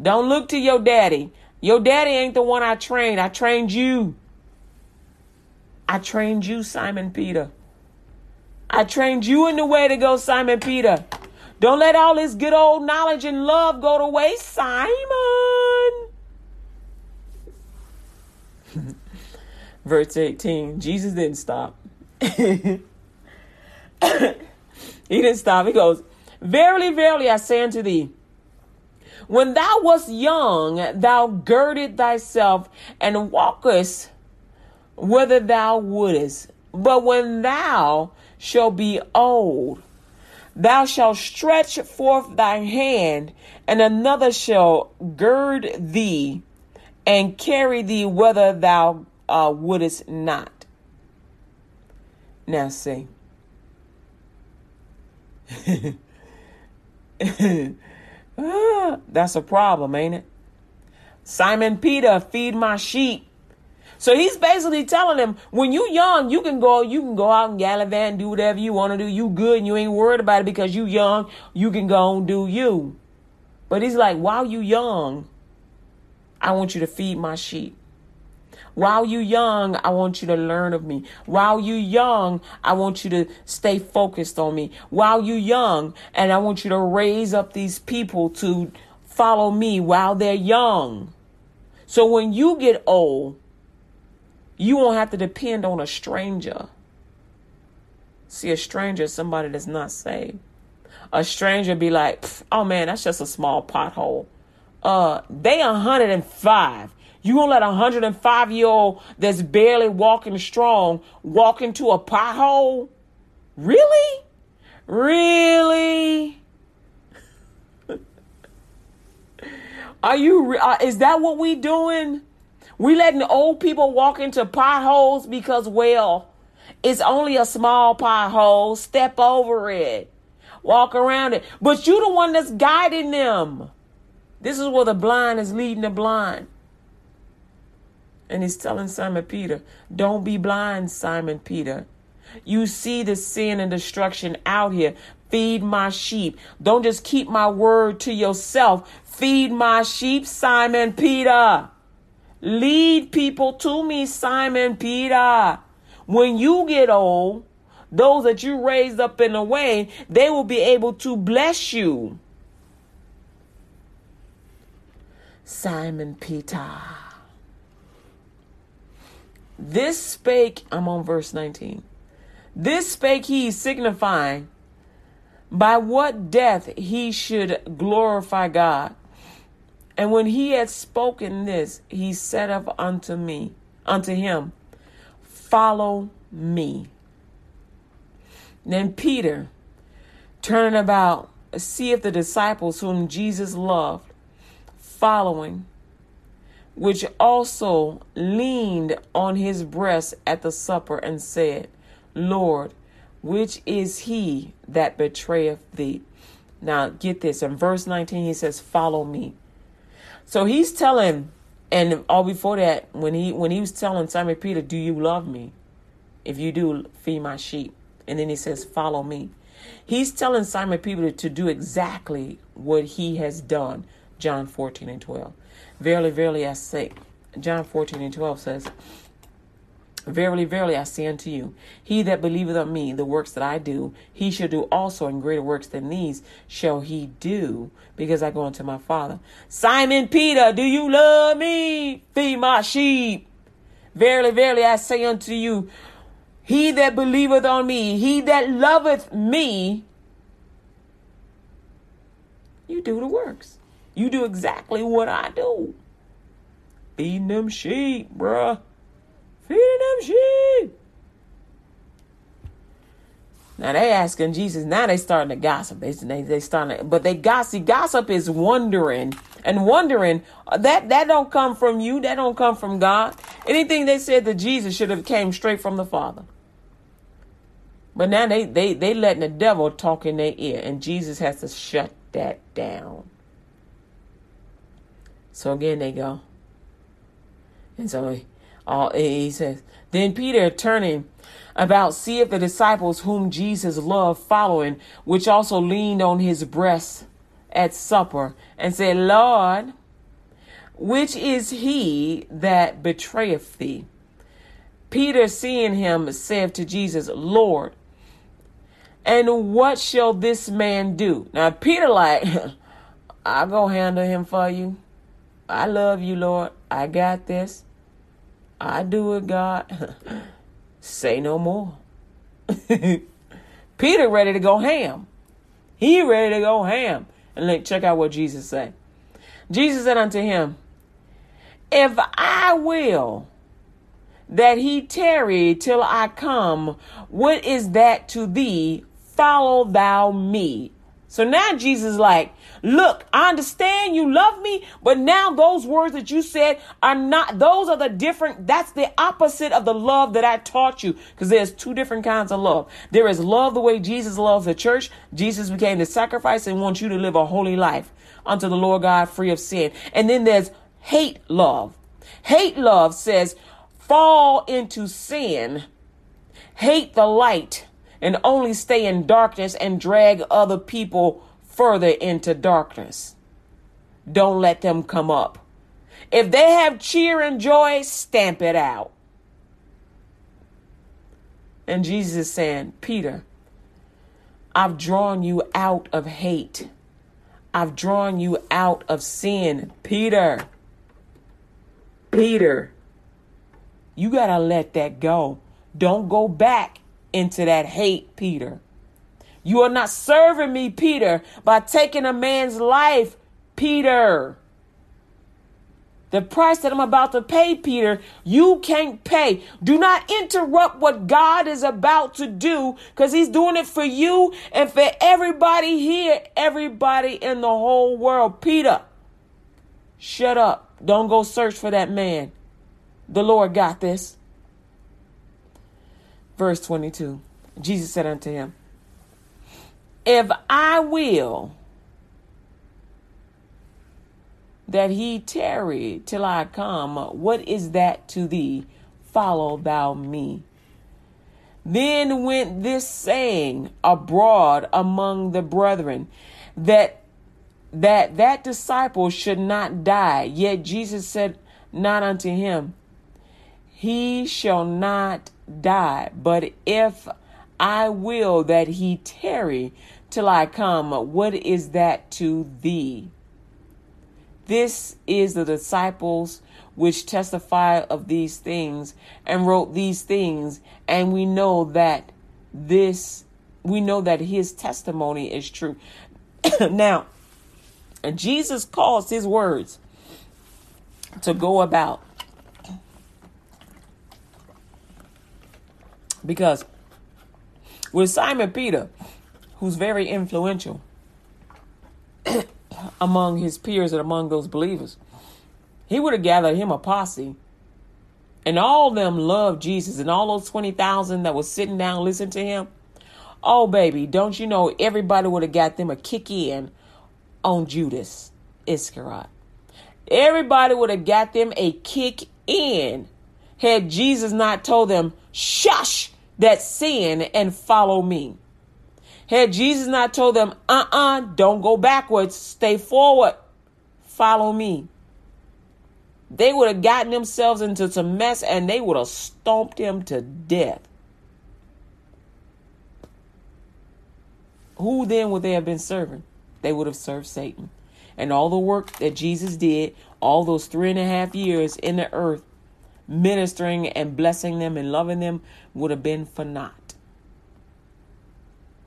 Don't look to your daddy. Your daddy ain't the one I trained. I trained you. I trained you, Simon Peter. I trained you in the way to go, Simon Peter. Don't let all this good old knowledge and love go to waste, Simon. [laughs] Verse 18 Jesus didn't stop. [laughs] he didn't stop. He goes, Verily, verily, I say unto thee, when thou wast young, thou girded thyself and walkest whither thou wouldest. But when thou shalt be old, thou shalt stretch forth thy hand, and another shall gird thee and carry thee whither thou uh, wouldest not. Now, see. [laughs] Ah, that's a problem, ain't it? Simon Peter, feed my sheep. So he's basically telling him, when you young, you can go, you can go out and gallivant, do whatever you want to do. You good and you ain't worried about it because you young. You can go and do you. But he's like, while you young, I want you to feed my sheep. While you young, I want you to learn of me. While you young, I want you to stay focused on me. While you young, and I want you to raise up these people to follow me while they're young. So when you get old, you won't have to depend on a stranger. See, a stranger is somebody that's not saved. A stranger be like, oh man, that's just a small pothole. Uh, they 105. You gonna let a 105 year old that's barely walking strong walk into a pothole? Really? Really? [laughs] Are you? Uh, is that what we doing? We letting old people walk into potholes because, well, it's only a small pothole. Step over it. Walk around it. But you the one that's guiding them. This is where the blind is leading the blind. And he's telling Simon Peter, don't be blind, Simon Peter. You see the sin and destruction out here. Feed my sheep. Don't just keep my word to yourself. Feed my sheep, Simon Peter. Lead people to me, Simon Peter. When you get old, those that you raised up in a way, they will be able to bless you. Simon Peter. This spake, I'm on verse 19. This spake he, signifying by what death he should glorify God. And when he had spoken this, he said of unto me, unto him, Follow me. Then Peter, turning about, see if the disciples whom Jesus loved, following, which also leaned on his breast at the supper and said, Lord, which is he that betrayeth thee? Now get this. In verse 19, he says, Follow me. So he's telling, and all before that, when he when he was telling Simon Peter, "Do you love me? If you do, feed my sheep." And then he says, "Follow me." He's telling Simon Peter to do exactly what he has done. John 14 and 12. Verily, verily, I say, John 14 and 12 says, Verily, verily, I say unto you, he that believeth on me, the works that I do, he shall do also, and greater works than these shall he do, because I go unto my Father. Simon Peter, do you love me? Feed my sheep. Verily, verily, I say unto you, he that believeth on me, he that loveth me, you do the works. You do exactly what I do. Feeding them sheep, bruh. Feeding them sheep. Now they asking Jesus. Now they starting to gossip. They they, they starting, to, but they gossip. Gossip is wondering and wondering. Uh, that that don't come from you. That don't come from God. Anything they said to Jesus should have came straight from the Father. But now they they they letting the devil talk in their ear, and Jesus has to shut that down. So again they go, and so all he says, then Peter turning about see seeth the disciples whom Jesus loved following, which also leaned on his breast at supper, and said, Lord, which is he that betrayeth thee? Peter, seeing him, said to Jesus, Lord, and what shall this man do? Now Peter, like, [laughs] I'll go handle him for you. I love you, Lord. I got this. I do it, God. [laughs] Say no more. [laughs] Peter ready to go ham. He ready to go ham. And look, check out what Jesus said. Jesus said unto him, If I will that he tarry till I come, what is that to thee? Follow thou me. So now Jesus like, look, I understand you love me, but now those words that you said are not, those are the different, that's the opposite of the love that I taught you. Because there's two different kinds of love. There is love the way Jesus loves the church. Jesus became the sacrifice and wants you to live a holy life unto the Lord God free of sin. And then there's hate love. Hate love says fall into sin, hate the light, and only stay in darkness and drag other people further into darkness. Don't let them come up. If they have cheer and joy, stamp it out. And Jesus is saying, Peter, I've drawn you out of hate. I've drawn you out of sin. Peter, Peter, you got to let that go. Don't go back into that hate, Peter. You are not serving me, Peter, by taking a man's life, Peter. The price that I'm about to pay, Peter, you can't pay. Do not interrupt what God is about to do because He's doing it for you and for everybody here, everybody in the whole world. Peter, shut up. Don't go search for that man. The Lord got this. Verse 22 Jesus said unto him, If I will that he tarry till I come, what is that to thee? Follow thou me. Then went this saying abroad among the brethren that that that disciple should not die. Yet Jesus said not unto him, He shall not die, but if I will that he tarry till I come, what is that to thee? This is the disciples which testify of these things and wrote these things, and we know that this we know that his testimony is true. [coughs] now, Jesus caused his words to go about because with Simon Peter, who's very influential, [coughs] among his peers and among those believers. He would have gathered him a posse. And all them loved Jesus. And all those 20,000 that was sitting down listening to him. Oh, baby, don't you know everybody would have got them a kick in on Judas Iscariot. Everybody would have got them a kick in had Jesus not told them, shush that sin and follow me. Had Jesus not told them, uh uh-uh, uh, do not go backwards, stay forward, follow me, they would have gotten themselves into some mess and they would have stomped him to death. Who then would they have been serving? They would have served Satan. And all the work that Jesus did, all those three and a half years in the earth, ministering and blessing them and loving them, would have been for naught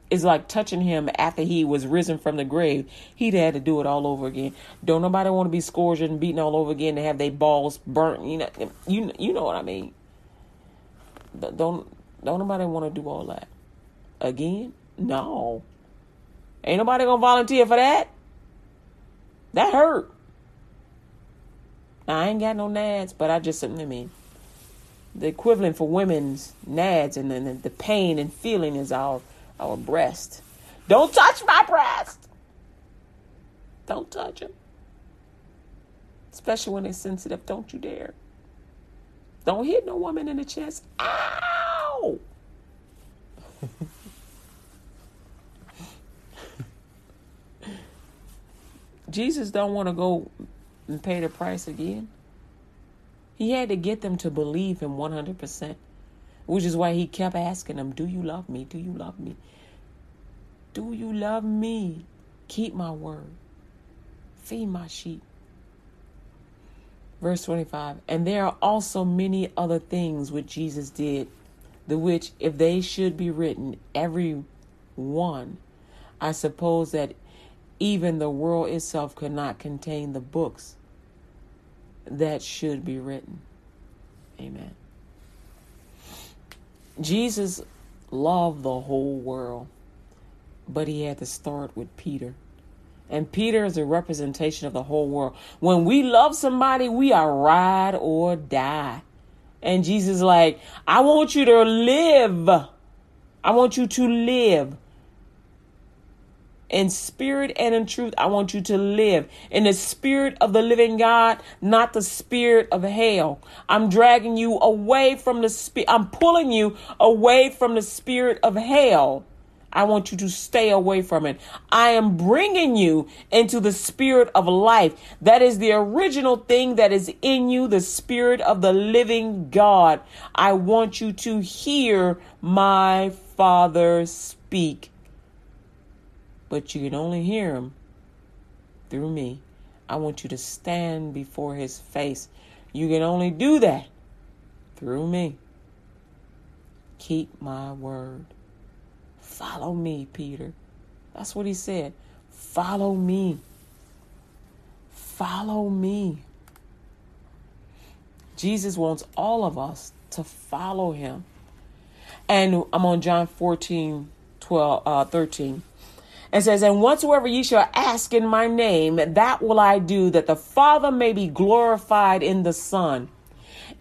It's like touching him after he was risen from the grave. He'd had to do it all over again. Don't nobody want to be scourged and beaten all over again to have their balls burnt. You know, you you know what I mean. Don't don't nobody want to do all that again? No. Ain't nobody gonna volunteer for that. That hurt. Now, I ain't got no nads, but I just I mean the equivalent for women's nads and then the pain and feeling is our our breast. Don't touch my breast. Don't touch them. Especially when they're sensitive. Don't you dare. Don't hit no woman in the chest. Ow! [laughs] Jesus don't want to go and pay the price again. He had to get them to believe him 100%. Which is why he kept asking them, Do you love me? Do you love me? Do you love me? Keep my word. Feed my sheep. Verse 25 And there are also many other things which Jesus did, the which, if they should be written, every one, I suppose that even the world itself could not contain the books that should be written. Amen. Jesus loved the whole world, but he had to start with Peter. And Peter is a representation of the whole world. When we love somebody, we are ride or die. And Jesus like, I want you to live. I want you to live. In spirit and in truth. I want you to live in the spirit of the living God, not the spirit of hell. I'm dragging you away from the spirit. I'm pulling you away from the spirit of hell. I want you to stay away from it. I am bringing you into the spirit of life. That is the original thing that is in you, the spirit of the living God. I want you to hear my Father speak. But you can only hear him through me. I want you to stand before his face. You can only do that through me. Keep my word. Follow me, Peter. That's what he said. Follow me. Follow me. Jesus wants all of us to follow him. And I'm on John 14, 12, uh, 13. And says, And whatsoever ye shall ask in my name, that will I do, that the Father may be glorified in the Son.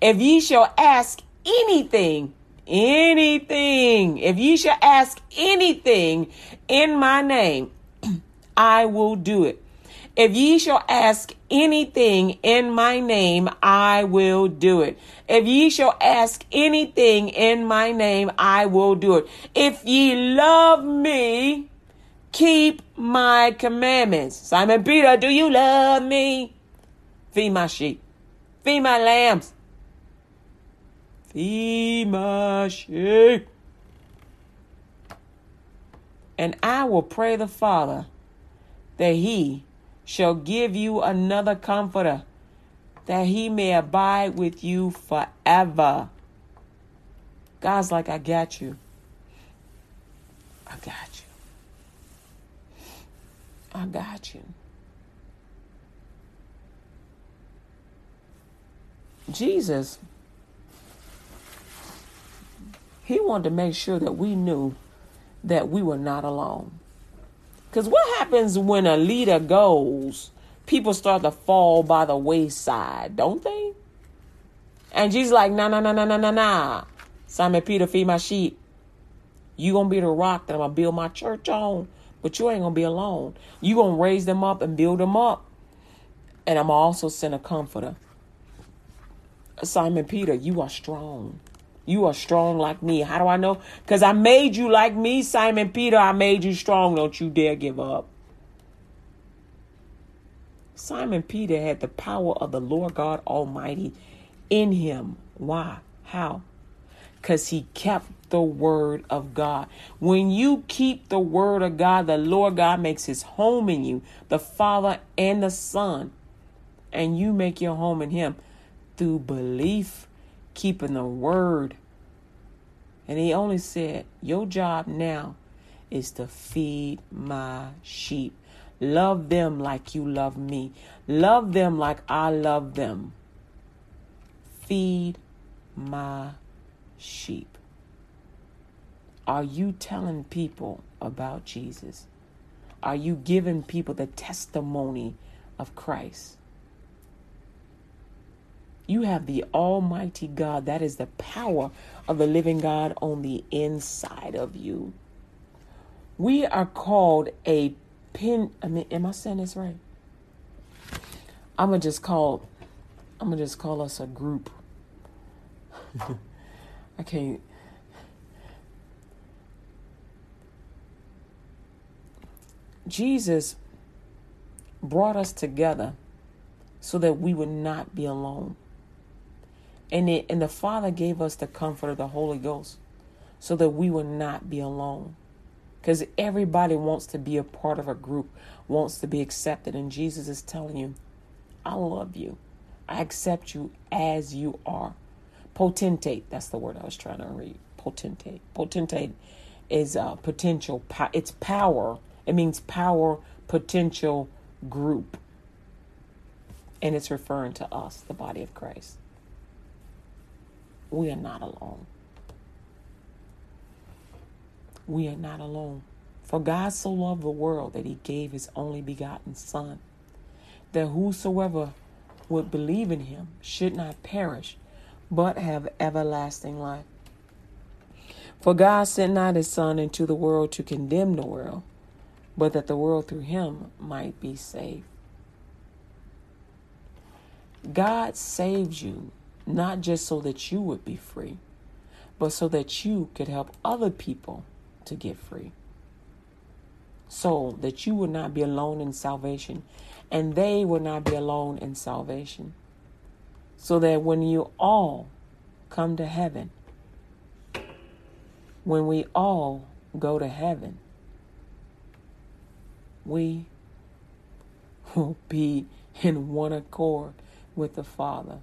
If ye shall ask anything anything, if ye shall ask anything in my name, [clears throat] I will do it. If ye shall ask anything in my name, I will do it. If ye shall ask anything in my name, I will do it. If ye love me, keep my commandments. Simon Peter, do you love me? Feed my sheep, feed my lambs. Feed my sheep. And I will pray the Father that he shall give you another comforter, that he may abide with you forever. God's like, I got you. I got you. I got you. Jesus he wanted to make sure that we knew that we were not alone. Because what happens when a leader goes? People start to fall by the wayside, don't they? And Jesus like, nah, nah, nah, nah, nah, nah, nah. Simon Peter, feed my sheep. You gonna be the rock that I'm gonna build my church on, but you ain't gonna be alone. You gonna raise them up and build them up. And I'm also send a comforter. Simon Peter, you are strong. You are strong like me. How do I know? Because I made you like me, Simon Peter. I made you strong. Don't you dare give up. Simon Peter had the power of the Lord God Almighty in him. Why? How? Because he kept the word of God. When you keep the word of God, the Lord God makes his home in you, the Father and the Son, and you make your home in him through belief keeping the word. And he only said, Your job now is to feed my sheep. Love them like you love me. Love them like I love them. Feed my sheep. Are you telling people about Jesus? Are you giving people the testimony of Christ? You have the Almighty God. That is the power of the living God on the inside of you. We are called a pin. I mean, am I saying this right? I'm gonna just call. I'm gonna just call us a group. [laughs] I can't. Jesus brought us together so that we would not be alone. And, it, and the Father gave us the comfort of the Holy Ghost so that we would not be alone. Because everybody wants to be a part of a group, wants to be accepted. And Jesus is telling you, I love you. I accept you as you are. Potentate, that's the word I was trying to read. Potentate. Potentate is a potential, it's power. It means power, potential group. And it's referring to us, the body of Christ we are not alone. We are not alone. For God so loved the world that he gave his only begotten Son, that whosoever would believe in him should not perish, but have everlasting life. For God sent not his Son into the world to condemn the world, but that the world through him might be saved. God saved you not just so that you would be free, but so that you could help other people to get free. So that you would not be alone in salvation and they would not be alone in salvation. So that when you all come to heaven, when we all go to heaven, we will be in one accord with the Father,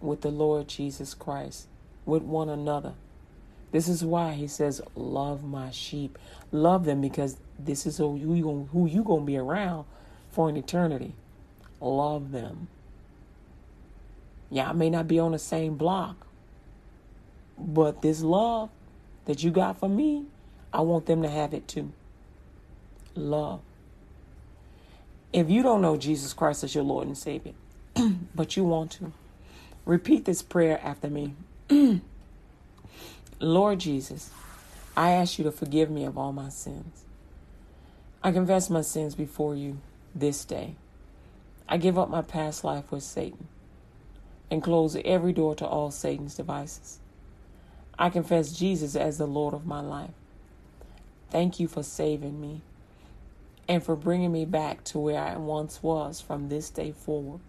with the Lord Jesus Christ, with one another. This is why he says, Love my sheep. Love them because this is who you who you gonna be around for an eternity. Love them. I may not be on the same block, but this love that you got for me, I want them to have it too. Love. If you don't know Jesus Christ as your Lord and Savior, [clears throat] but you want to, repeat this prayer after me. [clears throat] Lord Jesus, I ask you to forgive me of all my sins. I confess my sins before you this day. I give up my past life with Satan and close every door to all Satan's devices. I confess Jesus as the Lord of my life. Thank you for saving me and for bringing me back to where I once was from this day forward.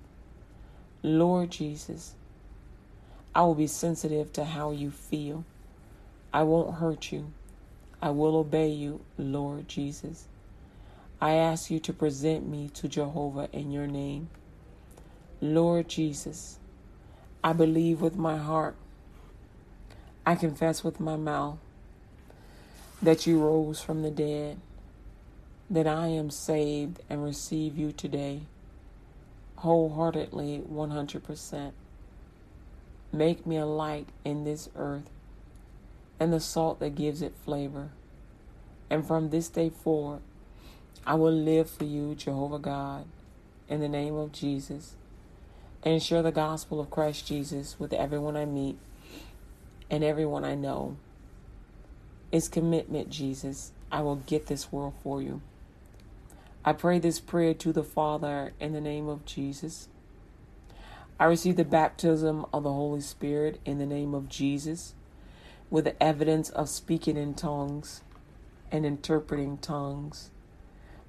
Lord Jesus, I will be sensitive to how you feel. I won't hurt you. I will obey you, Lord Jesus. I ask you to present me to Jehovah in your name. Lord Jesus, I believe with my heart, I confess with my mouth that you rose from the dead, that I am saved and receive you today, wholeheartedly 100%. Make me a light in this earth and the salt that gives it flavor. And from this day forward, I will live for you, Jehovah God, in the name of Jesus, and share the gospel of Christ Jesus with everyone I meet and everyone I know. It's commitment, Jesus. I will get this world for you. I pray this prayer to the Father in the name of Jesus. I receive the baptism of the Holy Spirit in the name of Jesus with the evidence of speaking in tongues and interpreting tongues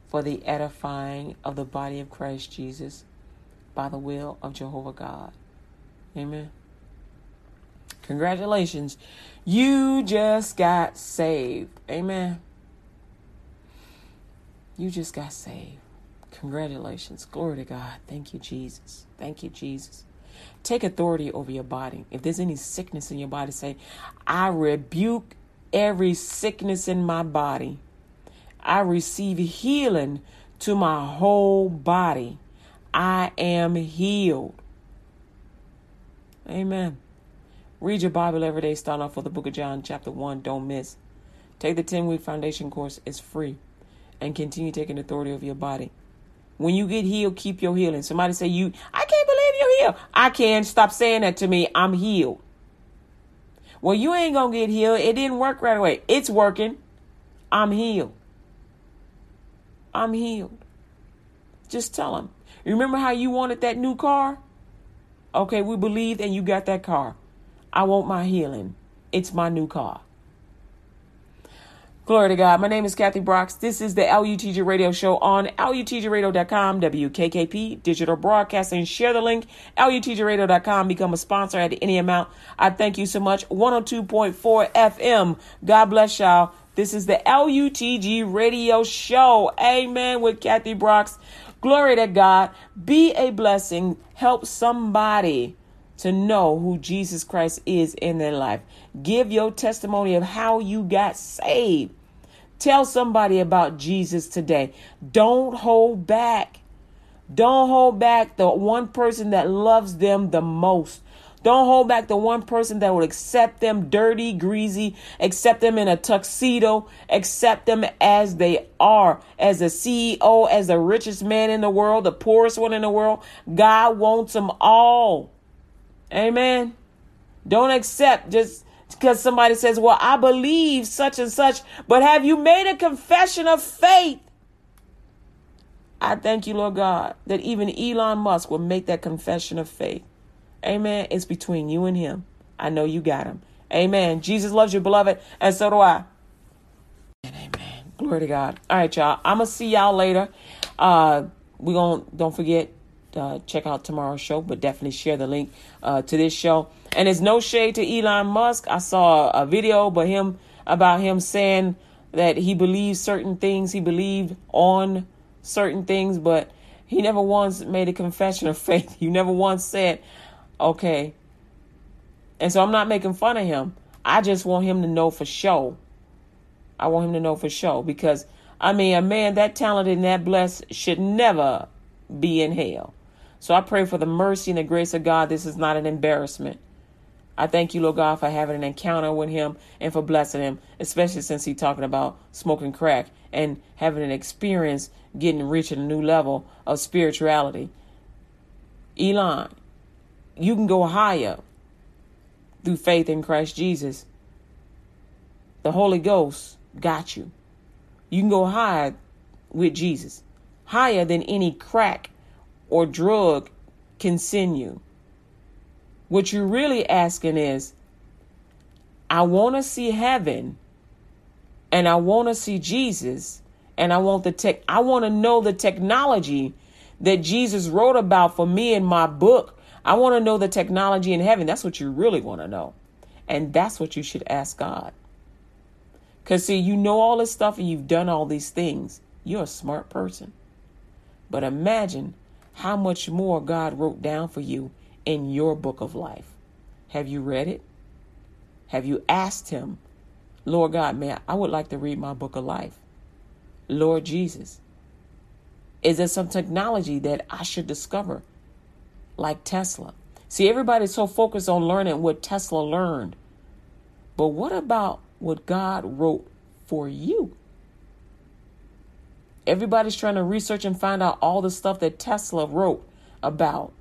for the edifying of the body of Christ Jesus by the will of Jehovah God. Amen. Congratulations. You just got saved. Amen. You just got saved. Congratulations. Glory to God. Thank you, Jesus. Thank you, Jesus. Take authority over your body. If there's any sickness in your body, say, I rebuke every sickness in my body I receive healing to my whole body. I am healed. Amen. Read your Bible every day. Start off with the book of John, chapter 1. Don't miss. Take the 10 week foundation course, it's free. And continue taking authority over your body. When you get healed, keep your healing. Somebody say, You, I can't believe you're healed. I can't. Stop saying that to me. I'm healed. Well, you ain't going to get healed. It didn't work right away. It's working. I'm healed. I'm healed. Just tell him. Remember how you wanted that new car? Okay, we believed and you got that car. I want my healing. It's my new car. Glory to God. My name is Kathy Brooks. This is the LUTG radio show on LUTGradio.com, WKKP, digital broadcasting. Share the link, LUTGradio.com. Become a sponsor at any amount. I thank you so much. 102.4 FM. God bless y'all. This is the LUTG radio show. Amen. With Kathy Brooks. Glory to God. Be a blessing. Help somebody to know who Jesus Christ is in their life. Give your testimony of how you got saved. Tell somebody about Jesus today. Don't hold back. Don't hold back the one person that loves them the most. Don't hold back the one person that will accept them dirty, greasy, accept them in a tuxedo, accept them as they are, as a CEO, as the richest man in the world, the poorest one in the world. God wants them all. Amen. Don't accept just because somebody says, Well, I believe such and such, but have you made a confession of faith? I thank you, Lord God, that even Elon Musk will make that confession of faith. Amen. It's between you and him. I know you got him. Amen. Jesus loves you, beloved, and so do I. Amen. Glory to God. All right, y'all. I'm gonna see y'all later. Uh, we gonna don't forget uh, check out tomorrow's show, but definitely share the link uh, to this show. And it's no shade to Elon Musk. I saw a video but him about him saying that he believes certain things, he believed on certain things, but he never once made a confession of [laughs] faith. He never once said, "Okay." And so I'm not making fun of him. I just want him to know for sure. I want him to know for sure because I mean, a man that talented and that blessed should never be in hell. So I pray for the mercy and the grace of God. This is not an embarrassment. I thank you, Lord God, for having an encounter with him and for blessing him, especially since he's talking about smoking crack and having an experience getting rich at a new level of spirituality. Elon, you can go higher through faith in Christ Jesus. The Holy Ghost got you. You can go higher with Jesus, higher than any crack or drug can send you. What you're really asking is, I want to see heaven and I want to see Jesus and I want the tech I want to know the technology that Jesus wrote about for me in my book. I want to know the technology in heaven. That's what you really want to know. And that's what you should ask God. Cuz see, you know all this stuff and you've done all these things. You're a smart person. But imagine how much more God wrote down for you in your book of life. Have you read it? Have you asked Him, Lord God, man, I would like to read my book of life? Lord Jesus, is there some technology that I should discover, like Tesla? See, everybody's so focused on learning what Tesla learned. But what about what God wrote for you? Everybody's trying to research and find out all the stuff that Tesla wrote about.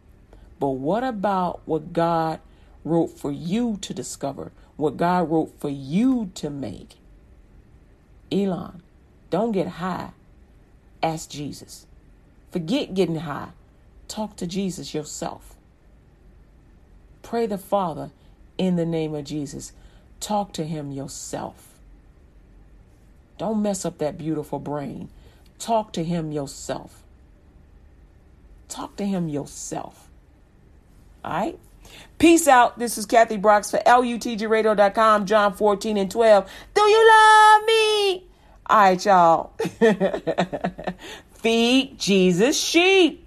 But what about what God wrote for you to discover? What God wrote for you to make? Elon, don't get high. Ask Jesus. Forget getting high. Talk to Jesus yourself. Pray the Father in the name of Jesus. Talk to Him yourself. Don't mess up that beautiful brain. Talk to him yourself. Talk to him yourself. All right? Peace out. This is Kathy Brooks for LUTGRadio.com, John 14 and 12. Do you love me? All right, y'all. [laughs] Feed Jesus sheep.